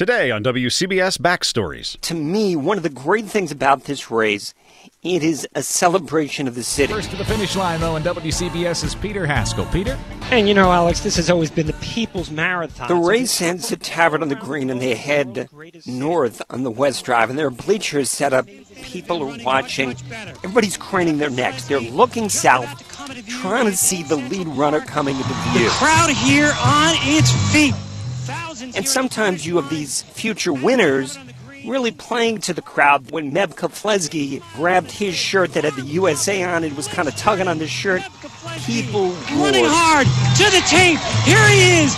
Today on WCBS Backstories. To me, one of the great things about this race, it is a celebration of the city. First to the finish line, though, in WCBS is Peter Haskell. Peter? And you know, Alex, this has always been the people's marathon. The race ends at Tavern on the Green, and they head north on the West Drive, and there are bleachers set up. People are watching. Everybody's craning their necks. They're looking south, trying to see the lead runner coming into view. The crowd here on its feet. And sometimes you have these future winners really playing to the crowd. When Meb Keflezighi grabbed his shirt that had the USA on it, was kind of tugging on the shirt. People running hard to the tape. Here he is,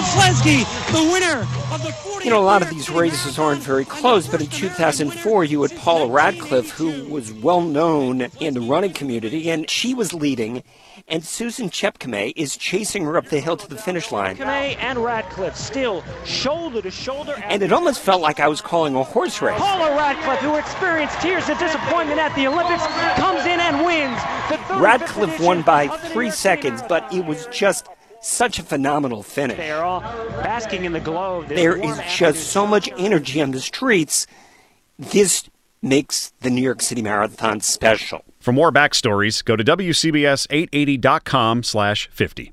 Meb Keflezighi, the winner of the 40. You know, a lot of these races aren't very close, but in 2004, you had Paula Radcliffe, who was well known in the running community, and she was leading. And Susan Chepkemei is chasing her up the hill to the finish line. Chepkemei and Radcliffe still shoulder to shoulder. And it almost felt like I was calling a horse race. Paula Radcliffe, who experienced tears of disappointment at the Olympics, comes in and wins. The 35th Radcliffe won by three seconds, but it was just such a phenomenal finish. They are all basking in the glow. of this There warm is afternoon just so much energy on the streets. This makes the New York City Marathon special. For more backstories, go to WCBS880.com slash 50.